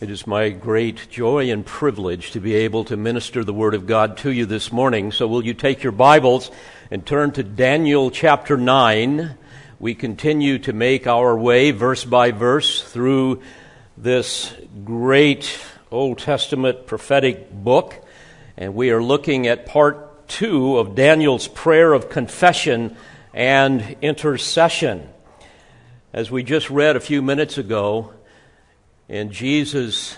It is my great joy and privilege to be able to minister the Word of God to you this morning. So, will you take your Bibles and turn to Daniel chapter 9? We continue to make our way verse by verse through this great Old Testament prophetic book, and we are looking at part two of Daniel's prayer of confession and intercession. As we just read a few minutes ago, in Jesus'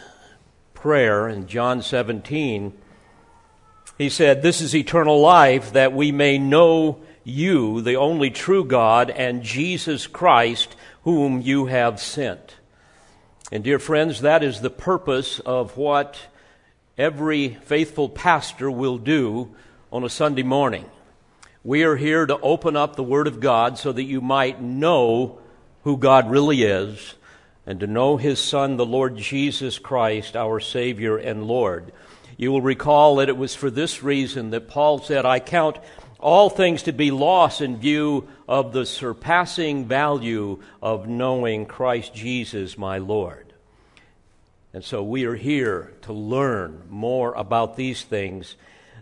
prayer in John 17, he said, This is eternal life, that we may know you, the only true God, and Jesus Christ, whom you have sent. And, dear friends, that is the purpose of what every faithful pastor will do on a Sunday morning. We are here to open up the Word of God so that you might know who God really is and to know his Son, the Lord Jesus Christ, our Savior and Lord. You will recall that it was for this reason that Paul said, I count all things to be lost in view of the surpassing value of knowing Christ Jesus, my Lord. And so we are here to learn more about these things,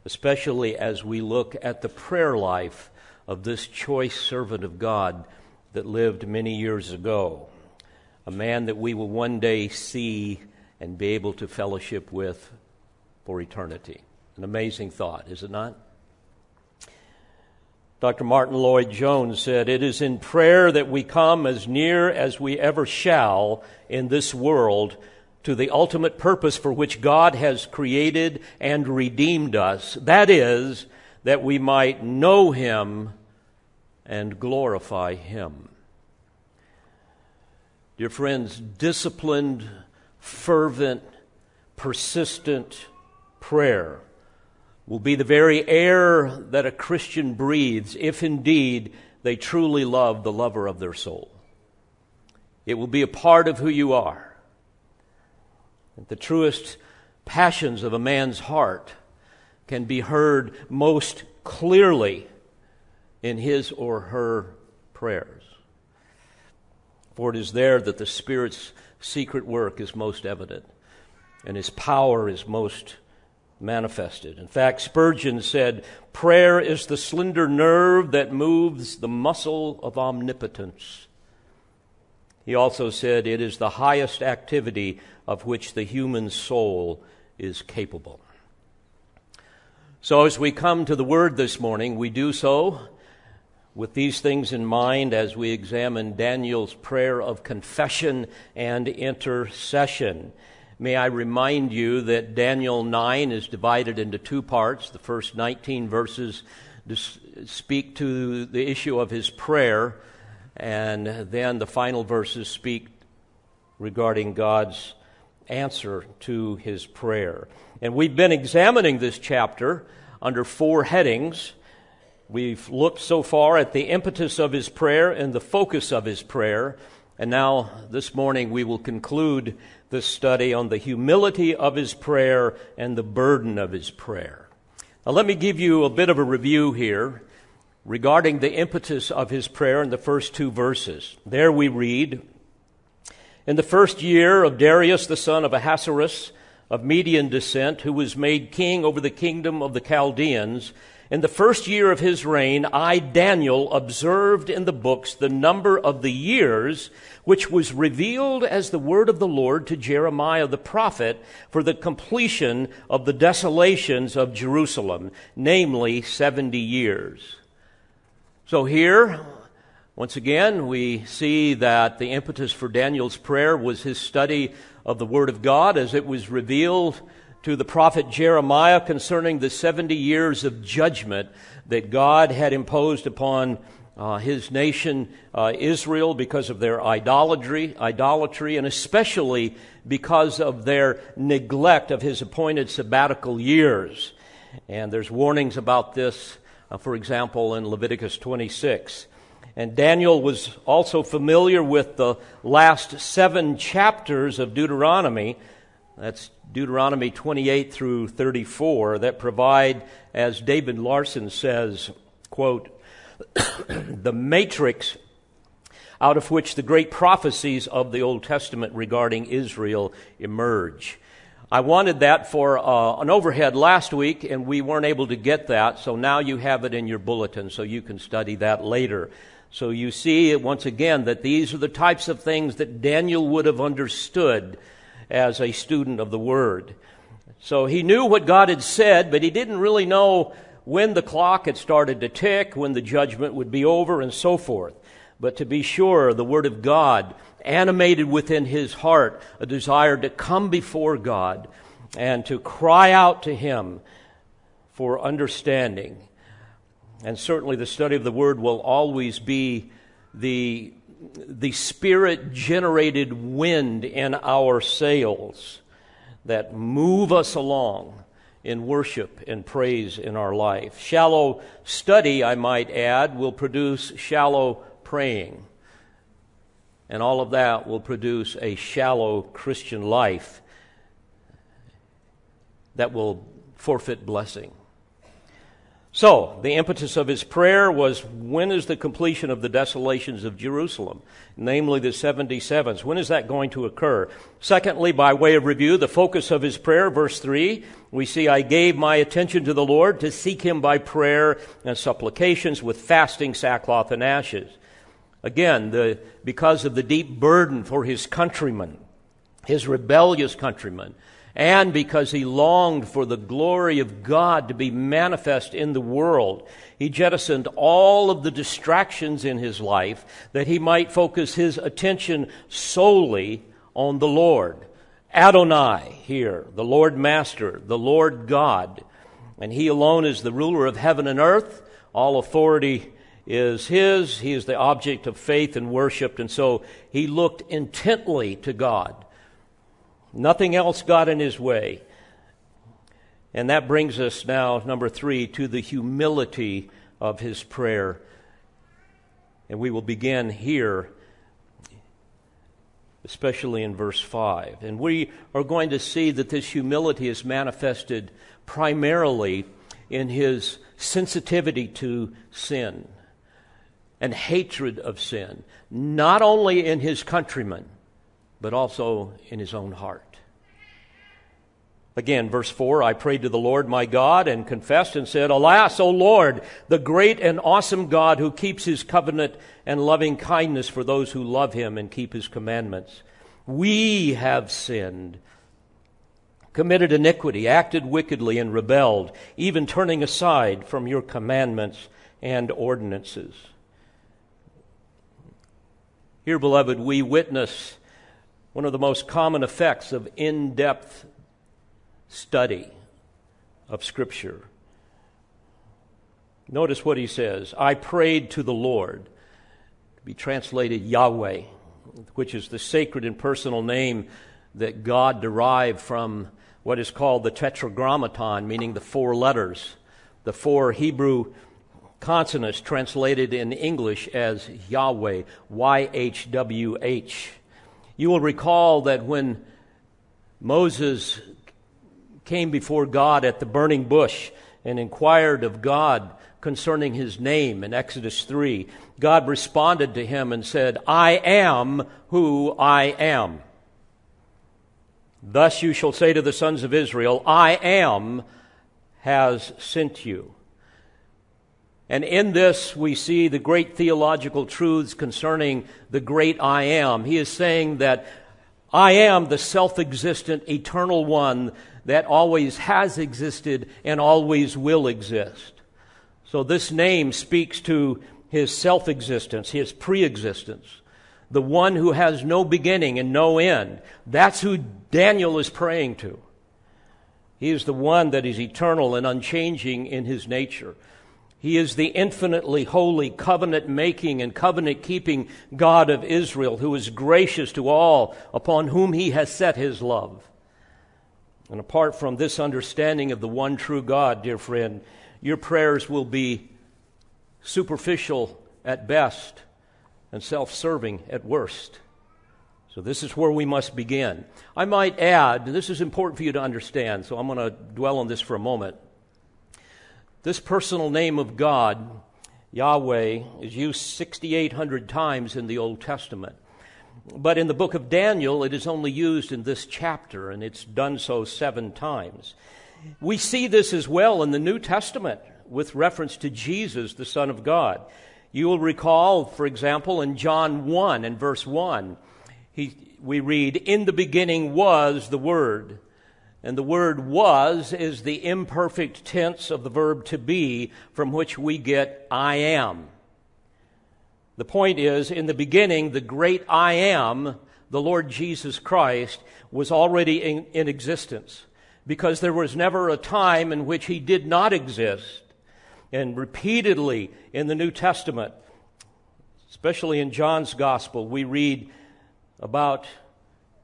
especially as we look at the prayer life of this choice servant of God that lived many years ago a man that we will one day see and be able to fellowship with for eternity. An amazing thought, is it not? Dr. Martyn Lloyd-Jones said, It is in prayer that we come as near as we ever shall in this world to the ultimate purpose for which God has created and redeemed us. That is, that we might know Him and glorify Him. Dear friends, disciplined, fervent, persistent prayer will be the very air that a Christian breathes if indeed they truly love the lover of their soul. It will be a part of who you are. The truest passions of a man's heart can be heard most clearly in his or her prayers. For it is there that the Spirit's secret work is most evident and his power is most manifested. In fact, Spurgeon said, Prayer is the slender nerve that moves the muscle of omnipotence. He also said, It is the highest activity of which the human soul is capable. So, as we come to the Word this morning, we do so with these things in mind, as we examine Daniel's prayer of confession and intercession, may I remind you that Daniel 9 is divided into two parts. The first 19 verses speak to the issue of his prayer, and then the final verses speak regarding God's answer to his prayer. And we've been examining this chapter under four headings. We've looked so far at the impetus of his prayer and the focus of his prayer. And now, this morning, we will conclude this study on the humility of his prayer and the burden of his prayer. Now, let me give you a bit of a review here regarding the impetus of his prayer in the first two verses. There we read In the first year of Darius, the son of Ahasuerus, of Median descent, who was made king over the kingdom of the Chaldeans, in the first year of his reign, I, Daniel, observed in the books the number of the years which was revealed as the word of the Lord to Jeremiah the prophet for the completion of the desolations of Jerusalem, namely 70 years. So here, once again, we see that the impetus for Daniel's prayer was his study of the Word of God as it was revealed to the prophet Jeremiah concerning the 70 years of judgment that God had imposed upon uh, his nation uh, Israel because of their idolatry, idolatry, and especially because of their neglect of his appointed sabbatical years. And there's warnings about this, uh, for example, in Leviticus 26. And Daniel was also familiar with the last seven chapters of Deuteronomy. That's Deuteronomy 28 through 34 that provide, as David Larson says, quote, the matrix out of which the great prophecies of the Old Testament regarding Israel emerge. I wanted that for uh, an overhead last week, and we weren't able to get that, so now you have it in your bulletin so you can study that later. So you see, once again, that these are the types of things that Daniel would have understood as a student of the Word. So he knew what God had said, but he didn't really know when the clock had started to tick, when the judgment would be over, and so forth. But to be sure, the Word of God animated within his heart a desire to come before God and to cry out to Him for understanding. And certainly the study of the Word will always be the, the spirit generated wind in our sails that move us along in worship and praise in our life. Shallow study, I might add, will produce shallow praying. And all of that will produce a shallow Christian life that will forfeit blessing. So, the impetus of his prayer was when is the completion of the desolations of Jerusalem, namely the 77s? When is that going to occur? Secondly, by way of review, the focus of his prayer, verse 3, we see, I gave my attention to the Lord to seek him by prayer and supplications with fasting, sackcloth, and ashes. Again, the, because of the deep burden for his countrymen, his rebellious countrymen, and because he longed for the glory of God to be manifest in the world, he jettisoned all of the distractions in his life that he might focus his attention solely on the Lord. Adonai here, the Lord Master, the Lord God. And he alone is the ruler of heaven and earth. All authority is his. He is the object of faith and worship. And so he looked intently to God Nothing else got in his way. And that brings us now, number three, to the humility of his prayer. And we will begin here, especially in verse 5. And we are going to see that this humility is manifested primarily in his sensitivity to sin and hatred of sin, not only in his countrymen but also in his own heart. Again, verse 4 I prayed to the Lord my God and confessed and said, Alas, O Lord, the great and awesome God who keeps his covenant and loving kindness for those who love him and keep his commandments. We have sinned, committed iniquity, acted wickedly, and rebelled, even turning aside from your commandments and ordinances. Here, beloved, we witness one of the most common effects of in depth study of Scripture. Notice what he says I prayed to the Lord, to be translated Yahweh, which is the sacred and personal name that God derived from what is called the Tetragrammaton, meaning the four letters, the four Hebrew consonants translated in English as Yahweh, Y H W H. You will recall that when Moses came before God at the burning bush and inquired of God concerning his name in Exodus 3, God responded to him and said, I am who I am. Thus you shall say to the sons of Israel, I am has sent you. And in this, we see the great theological truths concerning the great I am. He is saying that I am the self existent, eternal one that always has existed and always will exist. So this name speaks to his self existence, his pre existence, the one who has no beginning and no end. That's who Daniel is praying to. He is the one that is eternal and unchanging in his nature. He is the infinitely holy, covenant making and covenant keeping God of Israel who is gracious to all upon whom he has set his love. And apart from this understanding of the one true God, dear friend, your prayers will be superficial at best and self serving at worst. So, this is where we must begin. I might add, this is important for you to understand, so I'm going to dwell on this for a moment. This personal name of God Yahweh is used 6,800 times in the Old Testament. But in the book of Daniel, it is only used in this chapter, and it's done so seven times. We see this as well in the New Testament with reference to Jesus, the Son of God. You will recall, for example, in John 1 and verse 1, he, we read, In the beginning was the Word. And the word was is the imperfect tense of the verb to be, from which we get I am. The point is, in the beginning, the great I am, the Lord Jesus Christ, was already in, in existence because there was never a time in which he did not exist. And repeatedly in the New Testament, especially in John's Gospel, we read about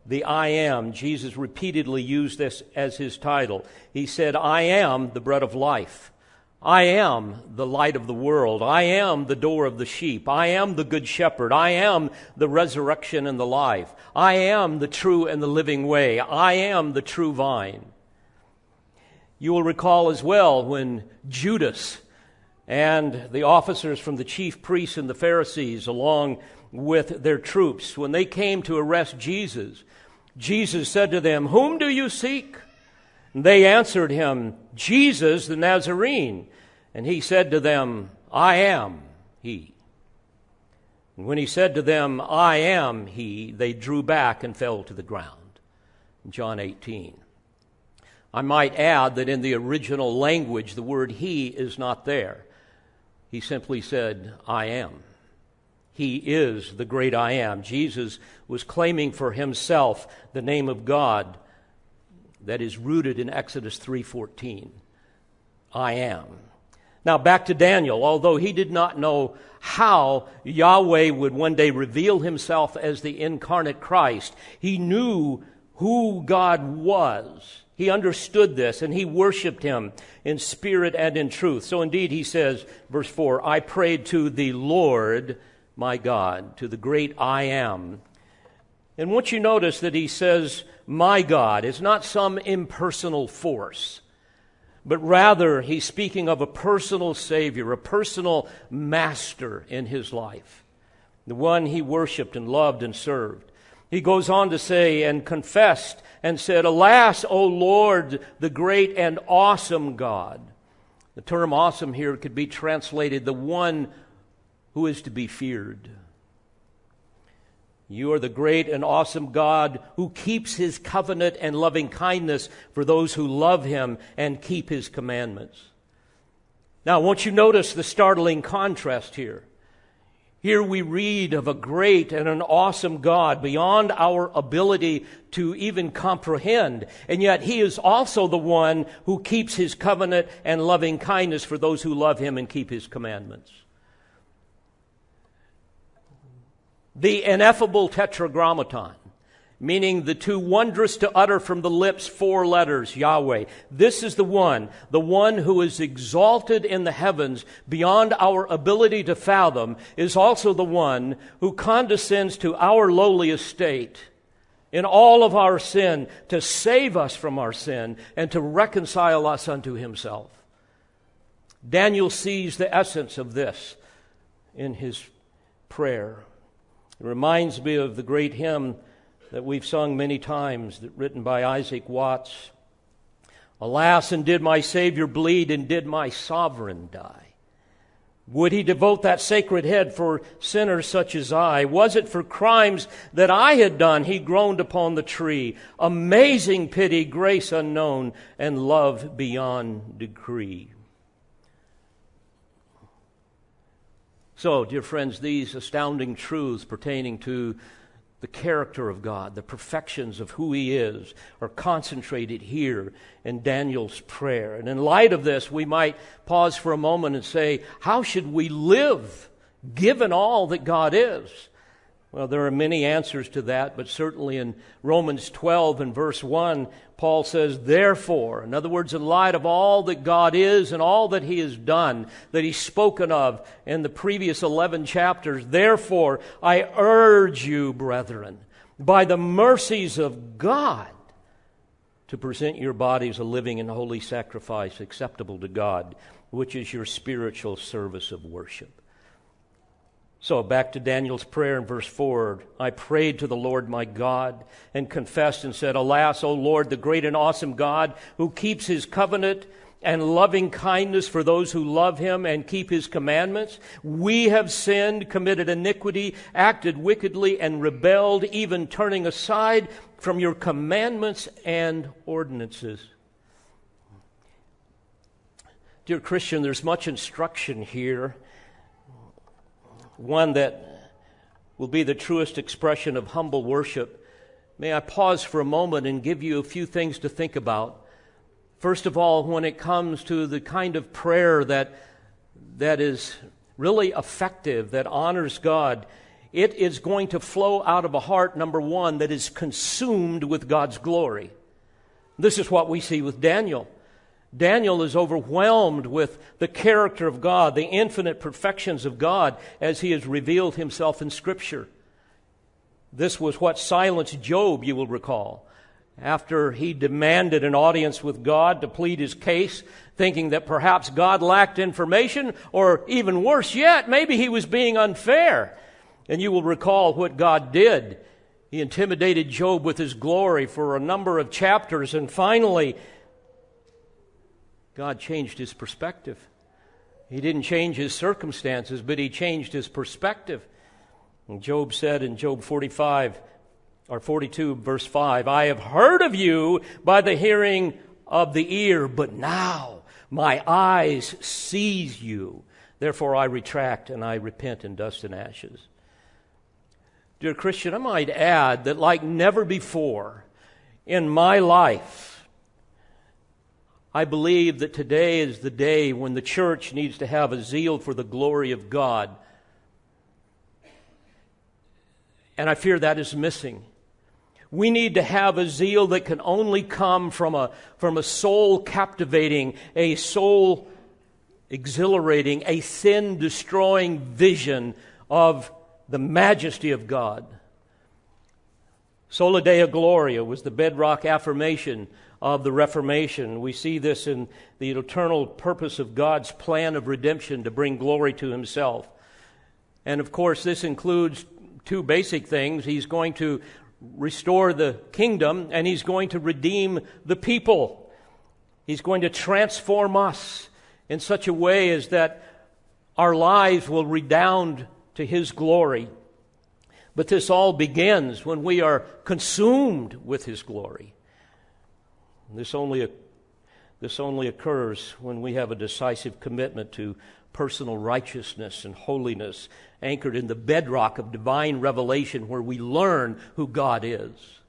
the I am. Jesus repeatedly used this as his title. He said, I am the bread of life. I am the light of the world. I am the door of the sheep. I am the good shepherd. I am the resurrection and the life. I am the true and the living way. I am the true vine. You will recall as well when Judas and the officers from the chief priests and the Pharisees, along with their troops, when they came to arrest Jesus, Jesus said to them, Whom do you seek? They answered him, Jesus the Nazarene. And he said to them, I am he. And when he said to them, I am he, they drew back and fell to the ground. John 18. I might add that in the original language, the word he is not there. He simply said, I am. He is the great I am. Jesus was claiming for himself the name of God that is rooted in Exodus 3:14. I am. Now back to Daniel, although he did not know how Yahweh would one day reveal himself as the incarnate Christ, he knew who God was. He understood this and he worshiped him in spirit and in truth. So indeed he says, verse 4, I prayed to the Lord my God, to the great I am. And once you notice that he says my God. It's not some impersonal force, but rather he's speaking of a personal Savior, a personal master in his life, the one he worshiped and loved and served. He goes on to say, and confessed and said, Alas, O Lord, the great and awesome God. The term awesome here could be translated the one who is to be feared. You are the great and awesome God who keeps his covenant and loving kindness for those who love him and keep his commandments. Now, won't you notice the startling contrast here? Here we read of a great and an awesome God beyond our ability to even comprehend. And yet he is also the one who keeps his covenant and loving kindness for those who love him and keep his commandments. the ineffable tetragrammaton, meaning the too wondrous to utter from the lips four letters, Yahweh. This is the one, the one who is exalted in the heavens beyond our ability to fathom, is also the one who condescends to our lowly estate in all of our sin to save us from our sin and to reconcile us unto himself. Daniel sees the essence of this in his prayer. It reminds me of the great hymn that we've sung many times, that written by Isaac Watts. Alas, and did my Savior bleed, and did my sovereign die? Would he devote that sacred head for sinners such as I? Was it for crimes that I had done he groaned upon the tree? Amazing pity, grace unknown, and love beyond decree. So, dear friends, these astounding truths pertaining to the character of God, the perfections of who He is, are concentrated here in Daniel's prayer. And in light of this, we might pause for a moment and say, How should we live given all that God is? Well, there are many answers to that, but certainly in Romans 12 and verse 1, Paul says, Therefore, in other words, in light of all that God is and all that He has done, that He's spoken of in the previous 11 chapters, therefore, I urge you, brethren, by the mercies of God, to present your bodies a living and holy sacrifice acceptable to God, which is your spiritual service of worship. So, back to Daniel's prayer in verse 4 I prayed to the Lord my God and confessed and said, Alas, O Lord, the great and awesome God who keeps his covenant and loving kindness for those who love him and keep his commandments. We have sinned, committed iniquity, acted wickedly, and rebelled, even turning aside from your commandments and ordinances. Dear Christian, there's much instruction here, one that will be the truest expression of humble worship. May I pause for a moment and give you a few things to think about. First of all, when it comes to the kind of prayer that, that is really effective, that honors God, it is going to flow out of a heart, number one, that is consumed with God's glory. This is what we see with Daniel. Daniel is overwhelmed with the character of God, the infinite perfections of God as he has revealed himself in Scripture. This was what silenced Job, you will recall after he demanded an audience with God to plead his case, thinking that perhaps God lacked information, or even worse yet, maybe he was being unfair. And you will recall what God did. He intimidated Job with his glory for a number of chapters, and finally, God changed his perspective. He didn't change his circumstances, but he changed his perspective. And Job said in Job 45, or 42, verse 5 I have heard of you by the hearing of the ear, but now my eyes sees you. Therefore I retract and I repent in dust and ashes. Dear Christian, I might add that, like never before in my life, I believe that today is the day when the church needs to have a zeal for the glory of God. And I fear that is missing we need to have a zeal that can only come from a, from a soul captivating, a soul exhilarating, a sin destroying vision of the majesty of God. Soli Deo Gloria was the bedrock affirmation of the Reformation. We see this in the eternal purpose of God's plan of redemption to bring glory to Himself. And of course, this includes two basic things. He's going to restore the kingdom and he's going to redeem the people. He's going to transform us in such a way as that our lives will redound to his glory. But this all begins when we are consumed with his glory. This only, this only occurs when we have a decisive commitment to personal righteousness and holiness anchored in the bedrock of divine revelation where we learn who God is.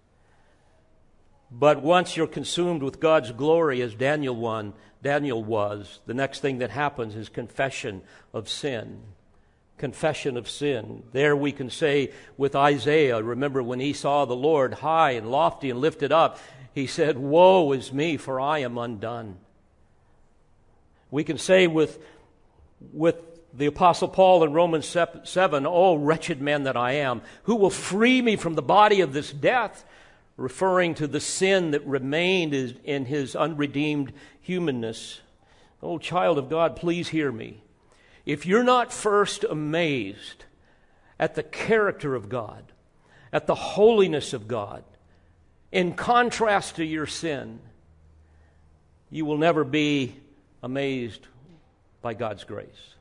But once you're consumed with God's glory as Daniel one, Daniel was, the next thing that happens is confession of sin. Confession of sin. There we can say with Isaiah, remember when he saw the Lord high and lofty and lifted up, he said, Woe is me, for I am undone. We can say with with the Apostle Paul in Romans 7, Oh, wretched man that I am, who will free me from the body of this death? Referring to the sin that remained in his unredeemed humanness. Oh, child of God, please hear me. If you're not first amazed at the character of God, at the holiness of God, in contrast to your sin, you will never be amazed by God's grace.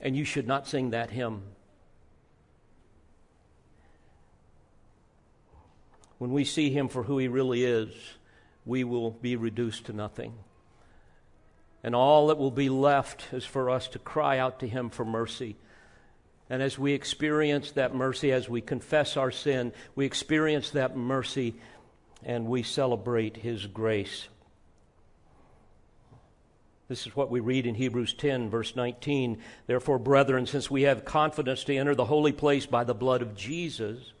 And you should not sing that hymn. When we see him for who he really is, we will be reduced to nothing. And all that will be left is for us to cry out to him for mercy. And as we experience that mercy, as we confess our sin, we experience that mercy and we celebrate his grace. This is what we read in Hebrews 10, verse 19. Therefore, brethren, since we have confidence to enter the holy place by the blood of Jesus,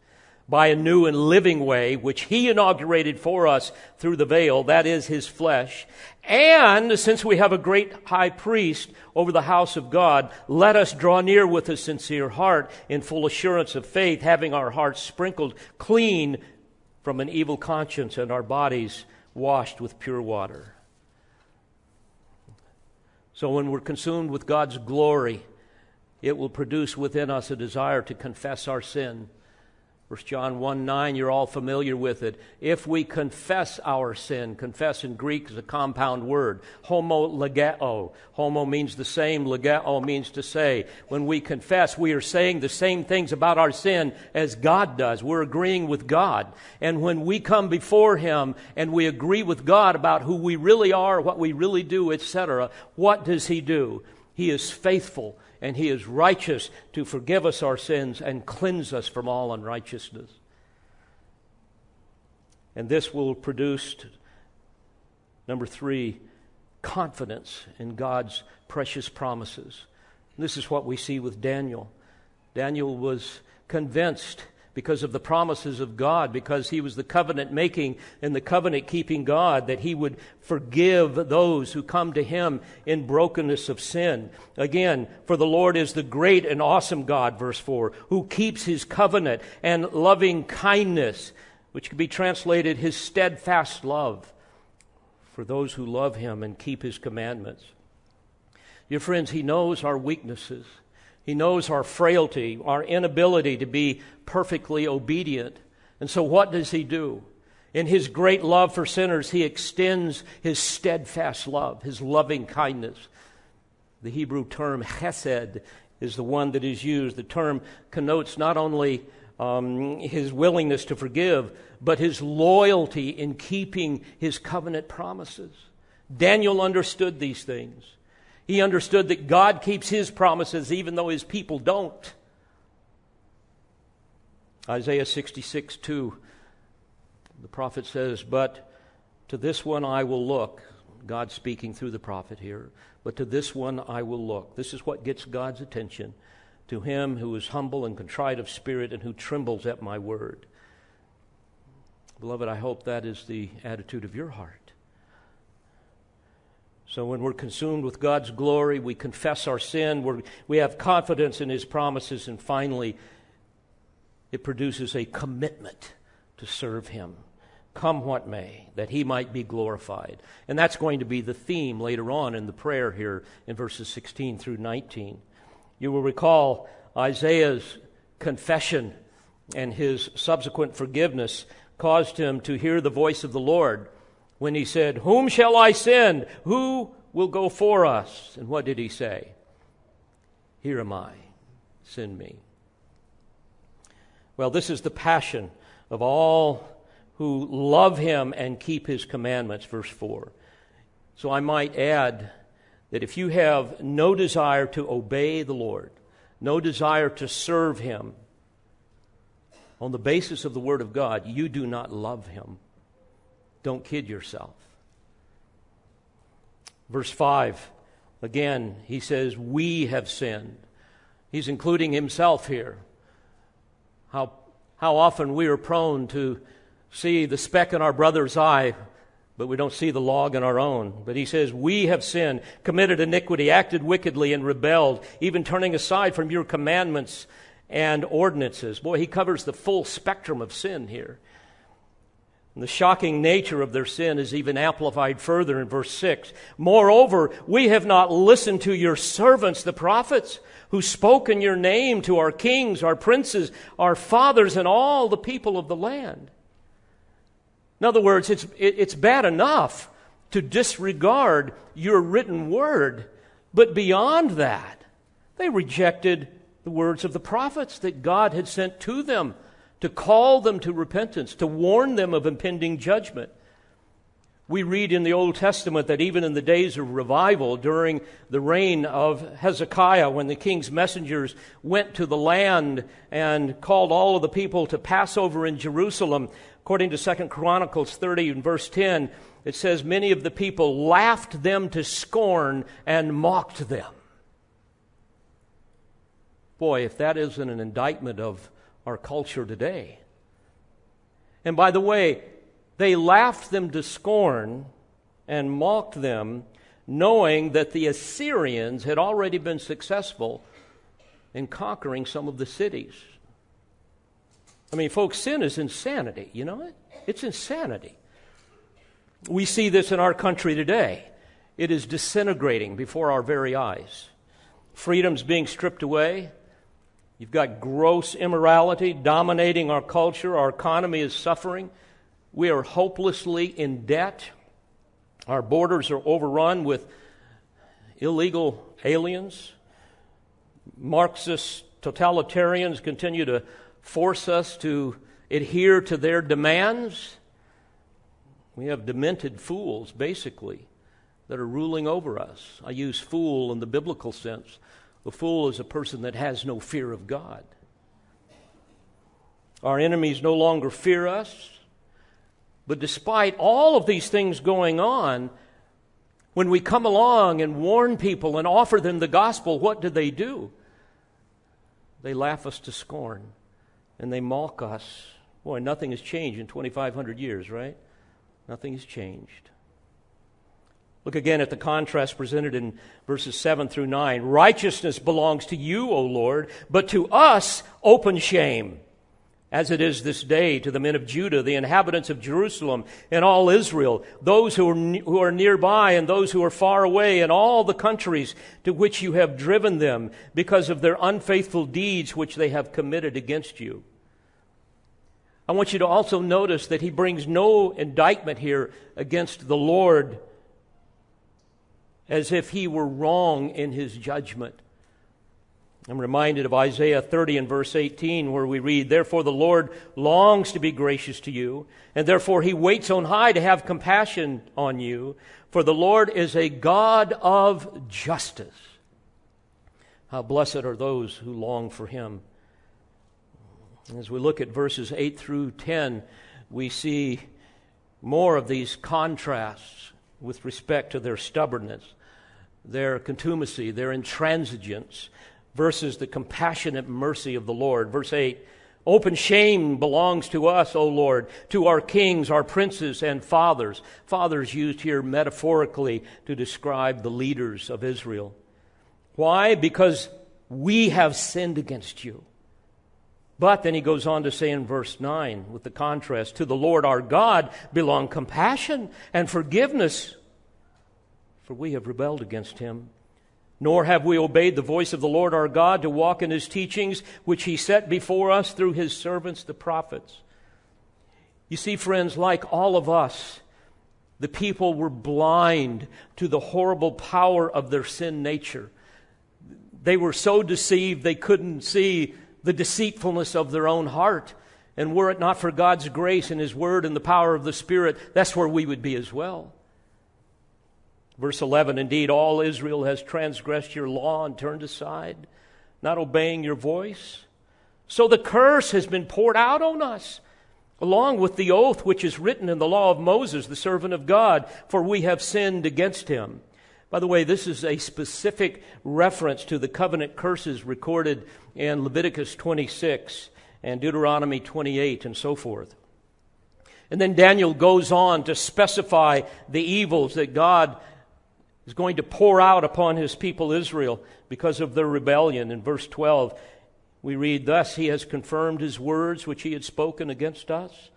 by a new and living way, which he inaugurated for us through the veil, that is his flesh. And since we have a great high priest over the house of God, let us draw near with a sincere heart in full assurance of faith, having our hearts sprinkled clean from an evil conscience and our bodies washed with pure water. So when we're consumed with God's glory, it will produce within us a desire to confess our sin 1 John 1 9, you're all familiar with it. If we confess our sin, confess in Greek is a compound word. Homologeo. Homo means the same, legeo means to say. When we confess, we are saying the same things about our sin as God does. We're agreeing with God. And when we come before Him and we agree with God about who we really are, what we really do, etc., what does He do? He is faithful and he is righteous to forgive us our sins and cleanse us from all unrighteousness. And this will produce, number three, confidence in God's precious promises. This is what we see with Daniel. Daniel was convinced because of the promises of God, because he was the covenant making and the covenant keeping God, that he would forgive those who come to him in brokenness of sin. Again, for the Lord is the great and awesome God, verse 4, who keeps his covenant and loving kindness, which can be translated his steadfast love for those who love him and keep his commandments. Your friends, he knows our weaknesses. He knows our frailty, our inability to be perfectly obedient. And so, what does He do? In His great love for sinners, He extends His steadfast love, His loving kindness. The Hebrew term chesed is the one that is used. The term connotes not only um, His willingness to forgive, but His loyalty in keeping His covenant promises. Daniel understood these things. He understood that God keeps his promises even though his people don't. Isaiah 66 2, the prophet says, But to this one I will look. God speaking through the prophet here. But to this one I will look. This is what gets God's attention. To him who is humble and contrite of spirit and who trembles at my word. Beloved, I hope that is the attitude of your heart. So when we're consumed with God's glory, we confess our sin, we we have confidence in His promises, and finally, it produces a commitment to serve Him, come what may, that He might be glorified. And that's going to be the theme later on in the prayer here in verses 16 through 19. You will recall Isaiah's confession and his subsequent forgiveness caused him to hear the voice of the Lord when he said, Whom shall I send? Who will go for us? And what did he say? Here am I, send me. Well, this is the passion of all who love him and keep his commandments, verse 4. So I might add that if you have no desire to obey the Lord, no desire to serve him on the basis of the Word of God, you do not love him. Don't kid yourself. Verse 5, again, he says, We have sinned. He's including himself here. How, how often we are prone to see the speck in our brother's eye, but we don't see the log in our own. But he says, We have sinned, committed iniquity, acted wickedly, and rebelled, even turning aside from your commandments and ordinances. Boy, he covers the full spectrum of sin here. The shocking nature of their sin is even amplified further in verse 6. Moreover, we have not listened to your servants, the prophets, who spoke in your name to our kings, our princes, our fathers, and all the people of the land. In other words, it's, it's bad enough to disregard your written word, but beyond that, they rejected the words of the prophets that God had sent to them to call them to repentance, to warn them of impending judgment. We read in the Old Testament that even in the days of revival, during the reign of Hezekiah, when the king's messengers went to the land and called all of the people to Passover in Jerusalem, according to 2 Chronicles 30 and verse 10, it says, Many of the people laughed them to scorn and mocked them. Boy, if that isn't an indictment of our culture today. And by the way, they laughed them to scorn and mocked them, knowing that the Assyrians had already been successful in conquering some of the cities. I mean, folks, sin is insanity, you know it? It's insanity. We see this in our country today. It is disintegrating before our very eyes. Freedom's being stripped away. You've got gross immorality dominating our culture. Our economy is suffering. We are hopelessly in debt. Our borders are overrun with illegal aliens. Marxist totalitarians continue to force us to adhere to their demands. We have demented fools, basically, that are ruling over us. I use fool in the biblical sense. The fool is a person that has no fear of God. Our enemies no longer fear us. But despite all of these things going on, when we come along and warn people and offer them the gospel, what do they do? They laugh us to scorn and they mock us. Boy, nothing has changed in 2,500 years, right? Nothing has changed. Look again at the contrast presented in verses 7 through 9. Righteousness belongs to you, O Lord, but to us open shame as it is this day to the men of Judah, the inhabitants of Jerusalem, and all Israel, those who are, who are nearby and those who are far away, and all the countries to which you have driven them because of their unfaithful deeds which they have committed against you. I want you to also notice that he brings no indictment here against the Lord as if he were wrong in his judgment. I'm reminded of Isaiah 30 and verse 18, where we read, Therefore the Lord longs to be gracious to you, and therefore he waits on high to have compassion on you, for the Lord is a God of justice. How blessed are those who long for him. As we look at verses 8 through 10, we see more of these contrasts with respect to their stubbornness, their contumacy, their intransigence versus the compassionate mercy of the Lord. Verse 8 Open shame belongs to us, O Lord, to our kings, our princes, and fathers. Fathers used here metaphorically to describe the leaders of Israel. Why? Because we have sinned against you. But then he goes on to say in verse 9, with the contrast, to the Lord our God belong compassion and forgiveness, for we have rebelled against him nor have we obeyed the voice of the Lord our God to walk in his teachings, which he set before us through his servants, the prophets. You see, friends, like all of us, the people were blind to the horrible power of their sin nature. They were so deceived they couldn't see the deceitfulness of their own heart. And were it not for God's grace and His Word and the power of the Spirit, that's where we would be as well. Verse 11 Indeed, all Israel has transgressed your law and turned aside, not obeying your voice. So the curse has been poured out on us, along with the oath which is written in the law of Moses, the servant of God, for we have sinned against him. By the way, this is a specific reference to the covenant curses recorded in Leviticus 26 and Deuteronomy 28 and so forth. And then Daniel goes on to specify the evils that God is going to pour out upon his people Israel because of their rebellion. In verse 12, we read, Thus he has confirmed his words which he had spoken against us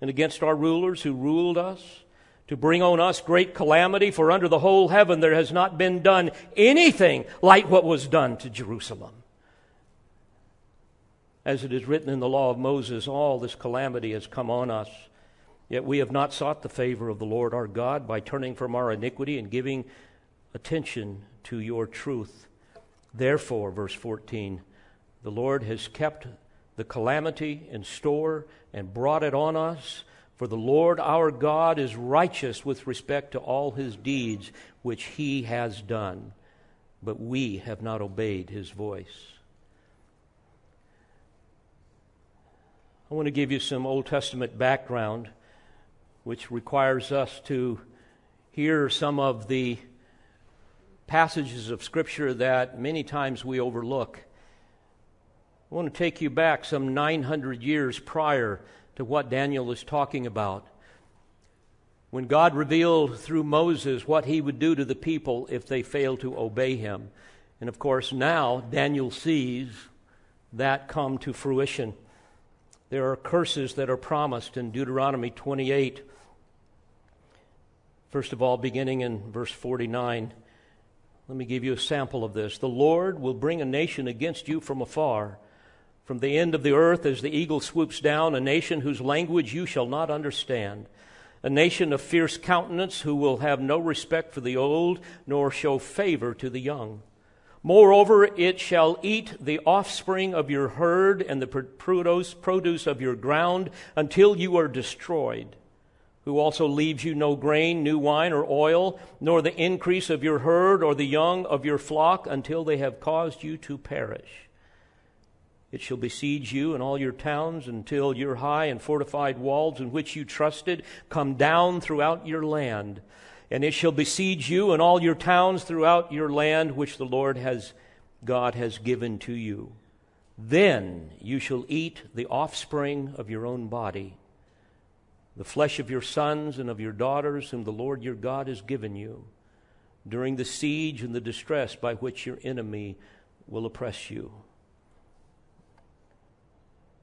and against our rulers who ruled us, to bring on us great calamity, for under the whole heaven there has not been done anything like what was done to Jerusalem. As it is written in the law of Moses, all this calamity has come on us. Yet we have not sought the favor of the Lord our God by turning from our iniquity and giving attention to your truth. Therefore, verse 14, the Lord has kept the calamity in store and brought it on us. For the Lord our God is righteous with respect to all his deeds which he has done, but we have not obeyed his voice. I want to give you some Old Testament background, which requires us to hear some of the passages of Scripture that many times we overlook. I want to take you back some 900 years prior to what Daniel is talking about. When God revealed through Moses what he would do to the people if they failed to obey him. And of course, now Daniel sees that come to fruition. There are curses that are promised in Deuteronomy 28 First of all, beginning in verse 49, let me give you a sample of this. The Lord will bring a nation against you from afar. From the end of the earth, as the eagle swoops down, a nation whose language you shall not understand. A nation of fierce countenance who will have no respect for the old, nor show favor to the young. Moreover, it shall eat the offspring of your herd and the produce of your ground until you are destroyed who also leaves you no grain, new wine, or oil, nor the increase of your herd or the young of your flock until they have caused you to perish. It shall besiege you and all your towns until your high and fortified walls in which you trusted come down throughout your land. And it shall besiege you and all your towns throughout your land which the Lord has God has given to you. Then you shall eat the offspring of your own body the flesh of your sons and of your daughters, whom the Lord your God has given you, during the siege and the distress by which your enemy will oppress you.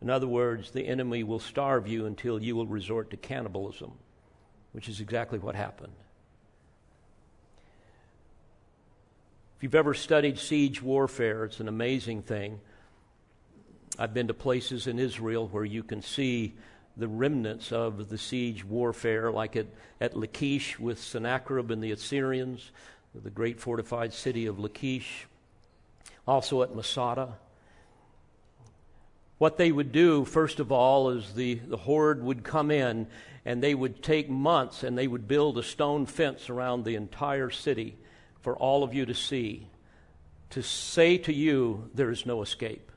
In other words, the enemy will starve you until you will resort to cannibalism, which is exactly what happened. If you've ever studied siege warfare, it's an amazing thing. I've been to places in Israel where you can see the remnants of the siege warfare, like at, at Lachish with Sennacherib and the Assyrians, the great fortified city of Lachish, also at Masada. What they would do, first of all, is the, the horde would come in and they would take months and they would build a stone fence around the entire city for all of you to see, to say to you, there is no escape.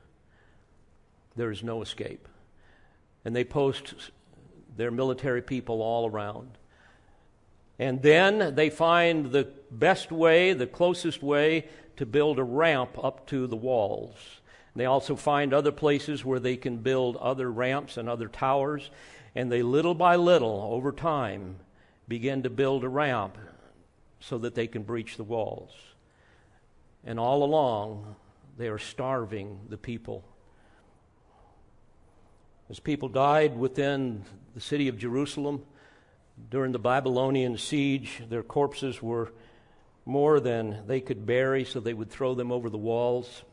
There is no escape and they post their military people all around. And then they find the best way, the closest way to build a ramp up to the walls. They also find other places where they can build other ramps and other towers. And they, little by little, over time, begin to build a ramp so that they can breach the walls. And all along, they are starving the people as people died within the city of Jerusalem during the Babylonian siege, their corpses were more than they could bury, so they would throw them over the walls.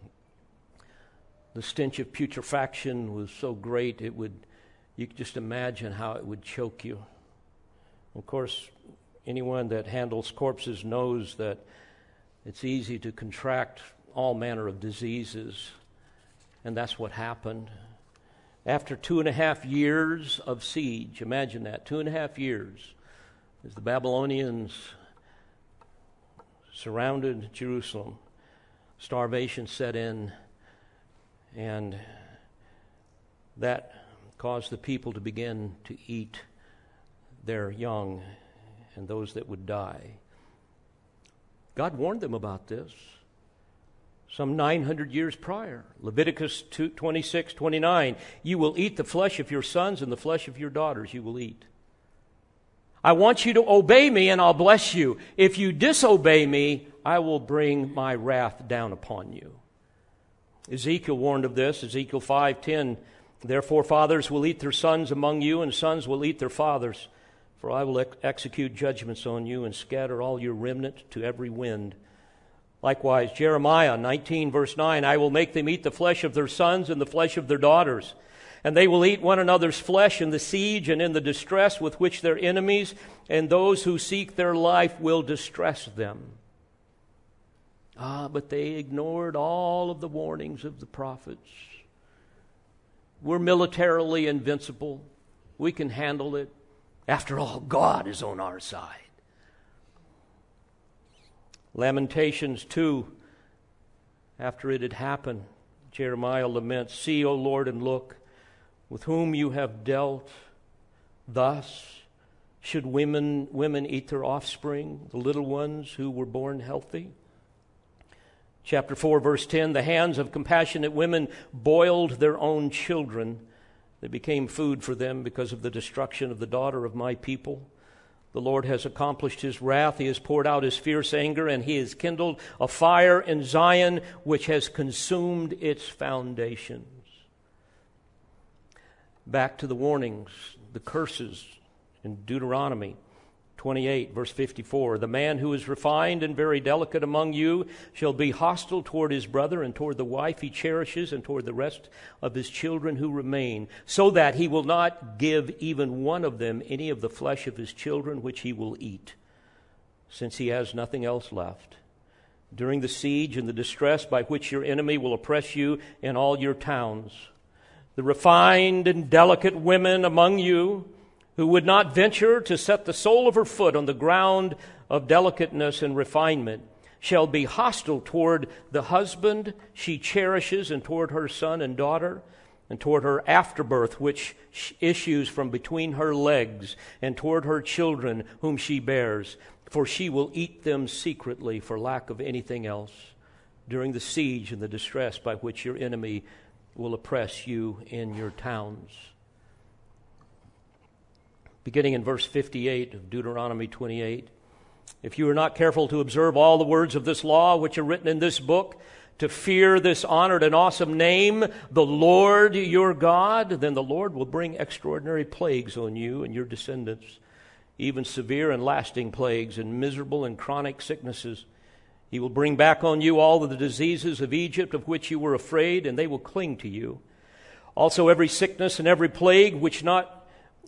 The stench of putrefaction was so great, it would, you could just imagine how it would choke you. Of course, anyone that handles corpses knows that it's easy to contract all manner of diseases, and that's what happened. After two and a half years of siege, imagine that, two and a half years, as the Babylonians surrounded Jerusalem, starvation set in, and that caused the people to begin to eat their young and those that would die. God warned them about this some 900 years prior. Leviticus 2, 26, 29. You will eat the flesh of your sons and the flesh of your daughters you will eat. I want you to obey me and I'll bless you. If you disobey me, I will bring my wrath down upon you. Ezekiel warned of this. Ezekiel 5:10. Therefore fathers will eat their sons among you and sons will eat their fathers, for I will ex- execute judgments on you and scatter all your remnant to every wind. Likewise, Jeremiah 19, verse 9 I will make them eat the flesh of their sons and the flesh of their daughters. And they will eat one another's flesh in the siege and in the distress with which their enemies and those who seek their life will distress them. Ah, but they ignored all of the warnings of the prophets. We're militarily invincible. We can handle it. After all, God is on our side. Lamentations 2, after it had happened, Jeremiah laments See, O Lord, and look, with whom you have dealt. Thus should women, women eat their offspring, the little ones who were born healthy. Chapter 4, verse 10 The hands of compassionate women boiled their own children. They became food for them because of the destruction of the daughter of my people. The Lord has accomplished his wrath. He has poured out his fierce anger, and he has kindled a fire in Zion which has consumed its foundations. Back to the warnings, the curses in Deuteronomy. 28, verse 54 The man who is refined and very delicate among you shall be hostile toward his brother and toward the wife he cherishes and toward the rest of his children who remain, so that he will not give even one of them any of the flesh of his children which he will eat, since he has nothing else left. During the siege and the distress by which your enemy will oppress you in all your towns, the refined and delicate women among you, who would not venture to set the sole of her foot on the ground of delicateness and refinement, shall be hostile toward the husband she cherishes, and toward her son and daughter, and toward her afterbirth, which issues from between her legs, and toward her children, whom she bears. For she will eat them secretly for lack of anything else during the siege and the distress by which your enemy will oppress you in your towns beginning in verse 58 of Deuteronomy 28. If you are not careful to observe all the words of this law which are written in this book, to fear this honored and awesome name, the Lord your God, then the Lord will bring extraordinary plagues on you and your descendants, even severe and lasting plagues and miserable and chronic sicknesses. He will bring back on you all of the diseases of Egypt of which you were afraid, and they will cling to you. Also, every sickness and every plague which not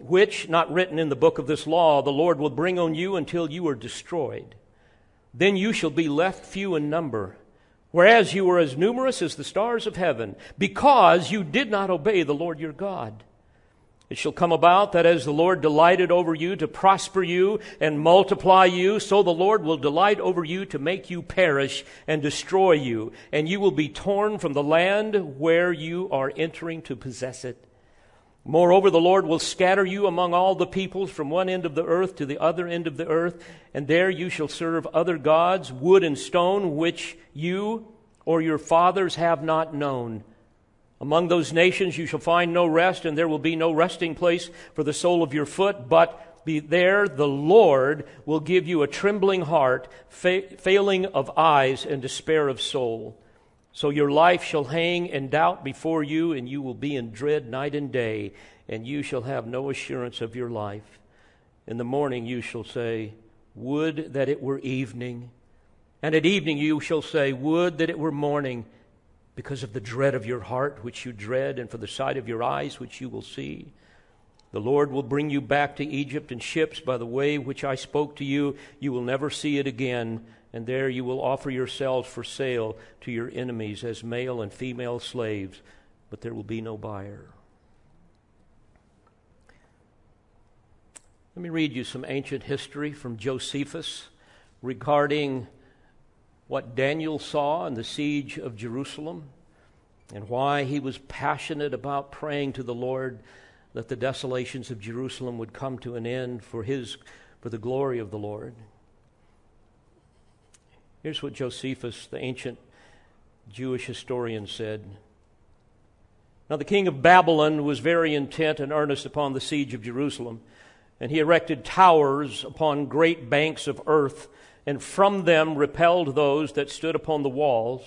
which, not written in the book of this law, the Lord will bring on you until you are destroyed. Then you shall be left few in number, whereas you were as numerous as the stars of heaven, because you did not obey the Lord your God. It shall come about that as the Lord delighted over you to prosper you and multiply you, so the Lord will delight over you to make you perish and destroy you, and you will be torn from the land where you are entering to possess it. Moreover, the Lord will scatter you among all the peoples from one end of the earth to the other end of the earth, and there you shall serve other gods, wood and stone, which you or your fathers have not known. Among those nations you shall find no rest, and there will be no resting place for the sole of your foot, but be there the Lord will give you a trembling heart, fa- failing of eyes, and despair of soul. So your life shall hang in doubt before you, and you will be in dread night and day, and you shall have no assurance of your life. In the morning you shall say, Would that it were evening. And at evening you shall say, Would that it were morning, because of the dread of your heart, which you dread, and for the sight of your eyes, which you will see. The Lord will bring you back to Egypt in ships by the way which I spoke to you. You will never see it again and there you will offer yourselves for sale to your enemies as male and female slaves, but there will be no buyer. Let me read you some ancient history from Josephus regarding what Daniel saw in the siege of Jerusalem and why he was passionate about praying to the Lord that the desolations of Jerusalem would come to an end for his for the glory of the Lord. Here's what Josephus, the ancient Jewish historian, said. Now, the king of Babylon was very intent and earnest upon the siege of Jerusalem, and he erected towers upon great banks of earth, and from them repelled those that stood upon the walls.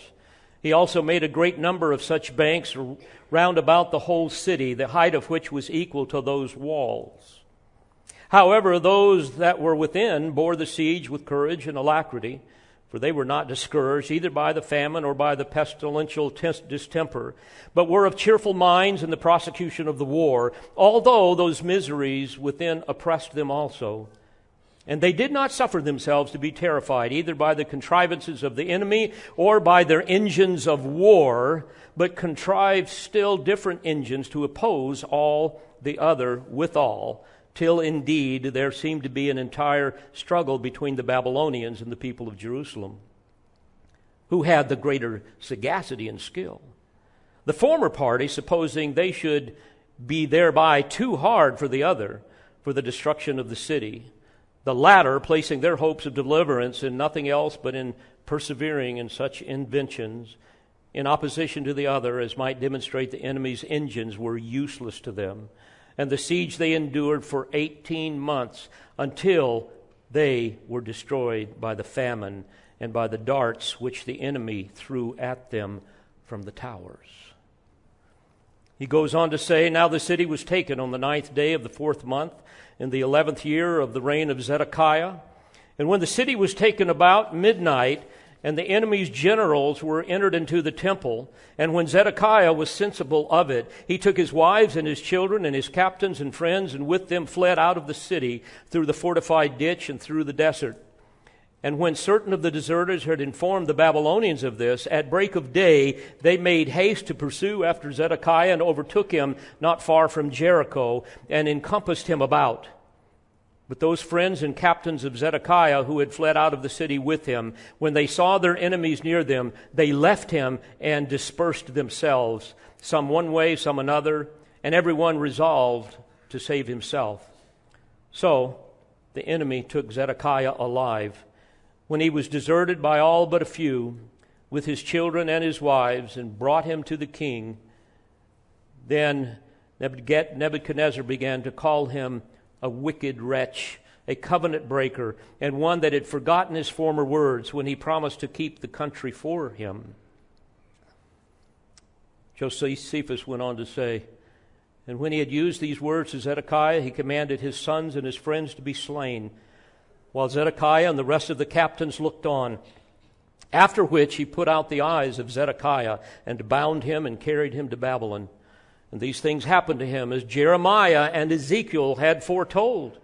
He also made a great number of such banks round about the whole city, the height of which was equal to those walls. However, those that were within bore the siege with courage and alacrity for they were not discouraged either by the famine or by the pestilential distemper, but were of cheerful minds in the prosecution of the war, although those miseries within oppressed them also. And they did not suffer themselves to be terrified either by the contrivances of the enemy or by their engines of war, but contrived still different engines to oppose all the other withal, till indeed there seemed to be an entire struggle between the Babylonians and the people of Jerusalem, who had the greater sagacity and skill. The former party, supposing they should be thereby too hard for the other for the destruction of the city, the latter placing their hopes of deliverance in nothing else but in persevering in such inventions in opposition to the other as might demonstrate the enemy's engines were useless to them and the siege they endured for 18 months until they were destroyed by the famine and by the darts which the enemy threw at them from the towers. He goes on to say, Now the city was taken on the ninth day of the fourth month, in the eleventh year of the reign of Zedekiah. And when the city was taken about midnight, and the enemy's generals were entered into the temple. And when Zedekiah was sensible of it, he took his wives and his children and his captains and friends, and with them fled out of the city through the fortified ditch and through the desert. And when certain of the deserters had informed the Babylonians of this, at break of day they made haste to pursue after Zedekiah and overtook him not far from Jericho and encompassed him about. But those friends and captains of Zedekiah who had fled out of the city with him, when they saw their enemies near them, they left him and dispersed themselves, some one way, some another, and every one resolved to save himself. So the enemy took Zedekiah alive when he was deserted by all but a few, with his children and his wives, and brought him to the king. Then Nebuchadnezzar began to call him a wicked wretch, a covenant breaker, and one that had forgotten his former words when he promised to keep the country for him. Josephus went on to say, And when he had used these words to Zedekiah, he commanded his sons and his friends to be slain, while Zedekiah and the rest of the captains looked on. After which he put out the eyes of Zedekiah and bound him and carried him to Babylon. And these things happened to him as Jeremiah and Ezekiel had foretold.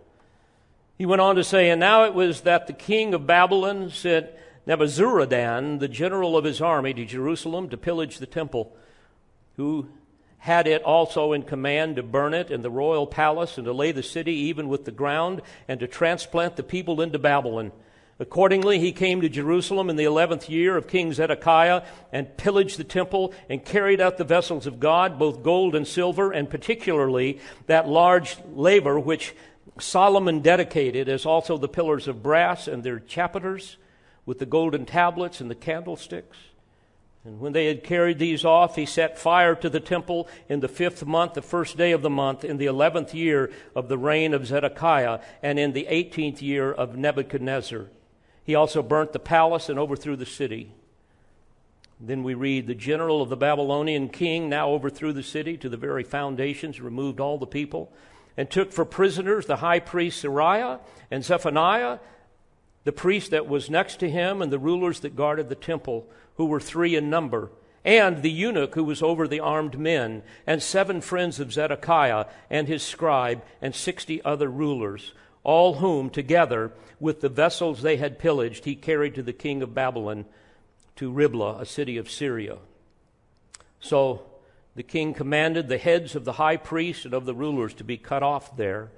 He went on to say, And now it was that the king of Babylon sent Nebuzaradan, the general of his army, to Jerusalem to pillage the temple, who had it also in command to burn it in the royal palace and to lay the city even with the ground and to transplant the people into Babylon. Accordingly, he came to Jerusalem in the eleventh year of King Zedekiah and pillaged the temple and carried out the vessels of God, both gold and silver, and particularly that large laver which Solomon dedicated, as also the pillars of brass and their chapiters, with the golden tablets and the candlesticks. And when they had carried these off, he set fire to the temple in the fifth month, the first day of the month, in the eleventh year of the reign of Zedekiah, and in the eighteenth year of Nebuchadnezzar. He also burnt the palace and overthrew the city. Then we read the general of the Babylonian king now overthrew the city to the very foundations, removed all the people, and took for prisoners the high priest Seraiah and Zephaniah, the priest that was next to him, and the rulers that guarded the temple, who were three in number, and the eunuch who was over the armed men, and seven friends of Zedekiah and his scribe, and sixty other rulers all whom, together with the vessels they had pillaged, he carried to the king of Babylon to Riblah, a city of Syria. So the king commanded the heads of the high priests and of the rulers to be cut off there,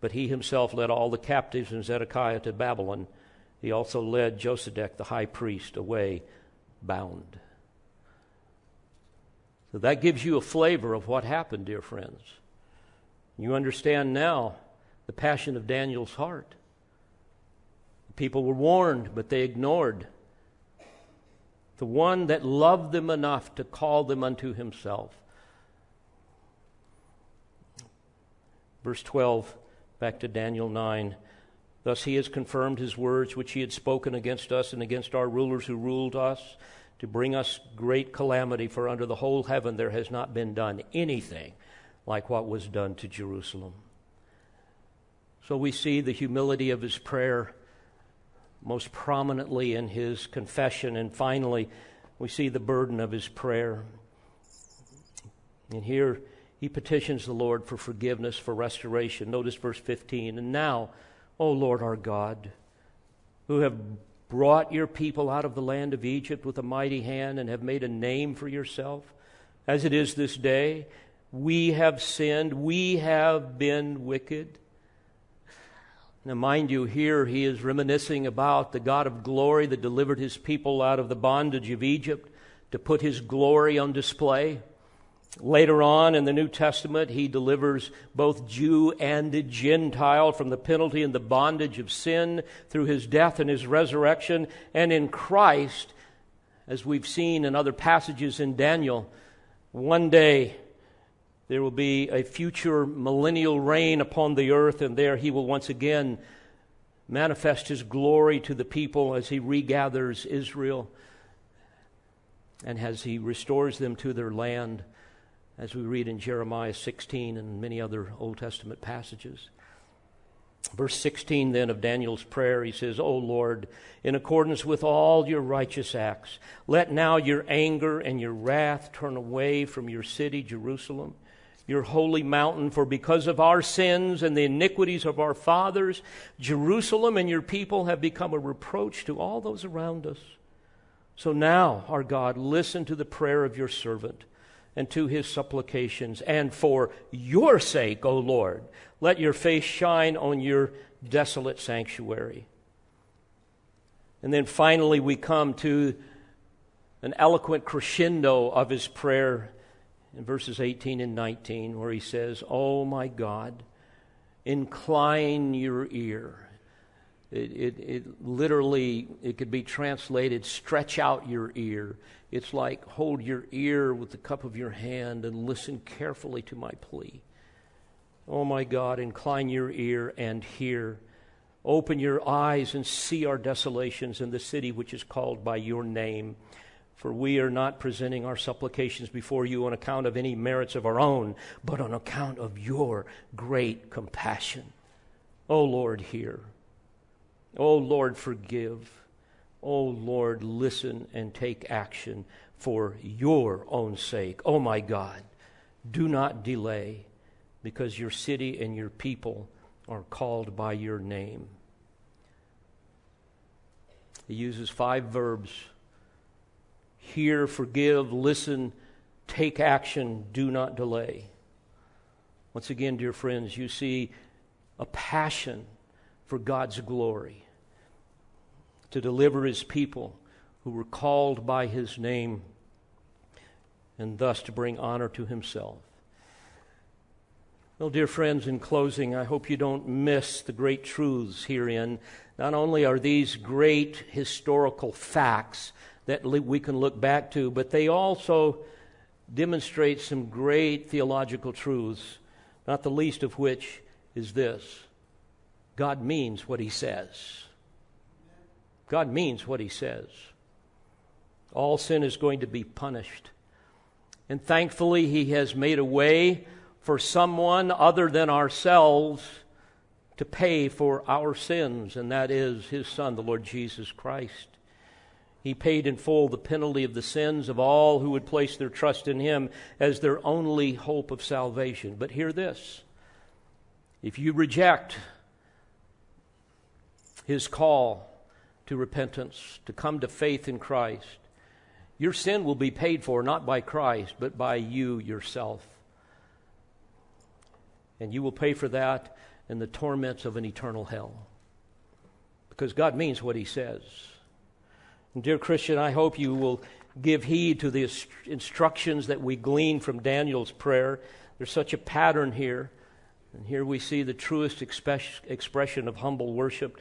but he himself led all the captives in Zedekiah to Babylon. He also led Josedek the high priest away bound. So that gives you a flavor of what happened, dear friends. You understand now the passion of Daniel's heart. People were warned, but they ignored the one that loved them enough to call them unto himself. Verse 12, back to Daniel 9. Thus he has confirmed his words which he had spoken against us and against our rulers who ruled us to bring us great calamity, for under the whole heaven there has not been done anything like what was done to Jerusalem. So we see the humility of his prayer most prominently in his confession. And finally, we see the burden of his prayer. And here he petitions the Lord for forgiveness, for restoration. Notice verse 15. And now, O Lord our God, who have brought your people out of the land of Egypt with a mighty hand and have made a name for yourself, as it is this day, we have sinned, we have been wicked. Now, mind you, here he is reminiscing about the God of glory that delivered his people out of the bondage of Egypt to put his glory on display. Later on in the New Testament, he delivers both Jew and Gentile from the penalty and the bondage of sin through his death and his resurrection. And in Christ, as we've seen in other passages in Daniel, one day there will be a future millennial reign upon the earth, and there he will once again manifest his glory to the people as he regathers Israel and as he restores them to their land. as we read in Jeremiah 16 and many other Old Testament passages. Verse 16 then of Daniel's prayer, he says, O Lord, in accordance with all your righteous acts, let now your anger and your wrath turn away from your city, Jerusalem, your holy mountain, for because of our sins and the iniquities of our fathers, Jerusalem and your people have become a reproach to all those around us. So now, our God, listen to the prayer of your servant and to his supplications. And for your sake, O Lord, let your face shine on your desolate sanctuary. And then finally, we come to an eloquent crescendo of his prayer in verses 18 and 19, where he says, Oh my God, incline your ear. It, it, it, literally, it could be translated, stretch out your ear. It's like hold your ear with the cup of your hand and listen carefully to my plea. Oh my God, incline your ear and hear. Open your eyes and see our desolations in the city which is called by your name. For we are not presenting our supplications before you on account of any merits of our own, but on account of your great compassion. O Lord, hear. O Lord, forgive. O Lord, listen and take action for your own sake. O my God, do not delay because your city and your people are called by your name. He uses five verbs hear, forgive, listen, take action, do not delay. Once again, dear friends, you see a passion for God's glory to deliver his people who were called by his name and thus to bring honor to himself. Well, dear friends, in closing, I hope you don't miss the great truths herein. Not only are these great historical facts that we can look back to, but they also demonstrate some great theological truths, not the least of which is this God means what he says. God means what he says. All sin is going to be punished. And thankfully, he has made a way for someone other than ourselves to pay for our sins, and that is his Son, the Lord Jesus Christ. He paid in full the penalty of the sins of all who would place their trust in him as their only hope of salvation. But hear this if you reject his call, to repentance, to come to faith in Christ, your sin will be paid for not by Christ, but by you yourself. And you will pay for that in the torments of an eternal hell. Because God means what He says. Dear Christian, I hope you will give heed to the instructions that we glean from Daniel's prayer. There's such a pattern here. And here we see the truest expression of humble worship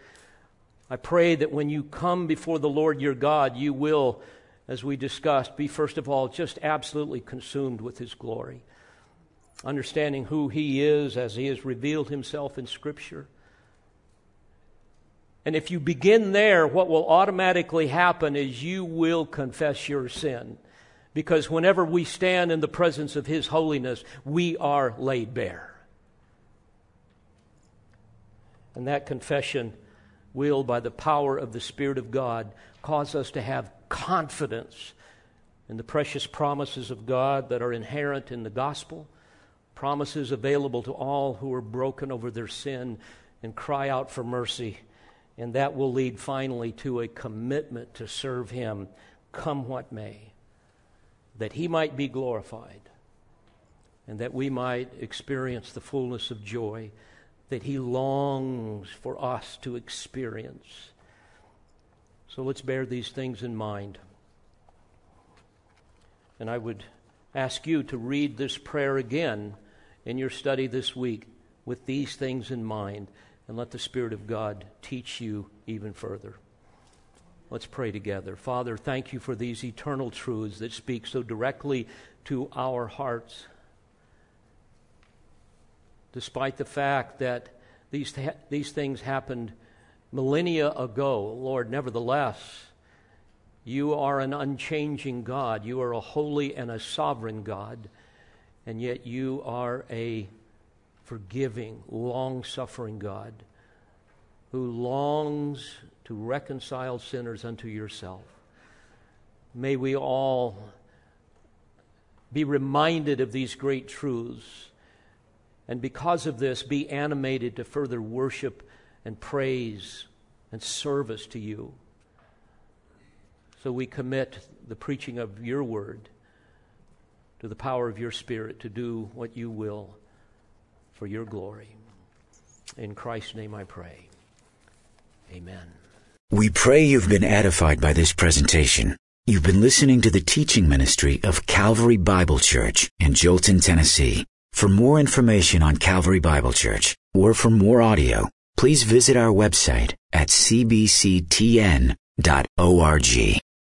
I pray that when you come before the Lord your God, you will, as we discussed, be first of all just absolutely consumed with his glory, understanding who he is as he has revealed himself in Scripture. And if you begin there, what will automatically happen is you will confess your sin. Because whenever we stand in the presence of His holiness, we are laid bare. And that confession will, by the power of the Spirit of God, cause us to have confidence in the precious promises of God that are inherent in the gospel, promises available to all who are broken over their sin and cry out for mercy. And that will lead finally to a commitment to serve Him, come what may, that He might be glorified and that we might experience the fullness of joy that He longs for us to experience. So let's bear these things in mind. And I would ask you to read this prayer again in your study this week with these things in mind and let the Spirit of God teach you even further. Let's pray together. Father, thank you for these eternal truths that speak so directly to our hearts despite the fact that these, these things happened millennia ago. Lord, nevertheless, you are an unchanging God. You are a holy and a sovereign God. and yet you are a forgiving, long suffering God who longs to reconcile sinners unto yourself. May we all be reminded of these great truths, and because of this, be animated to further worship and praise and service to you. So we commit the preaching of your word to the power of your Spirit to do what you will for your glory. In Christ's name I pray. Amen. We pray you've been edified by this presentation. You've been listening to the teaching ministry of Calvary Bible Church in Jolton, Tennessee. For more information on Calvary Bible Church or for more audio, please visit our website at cbctn.org.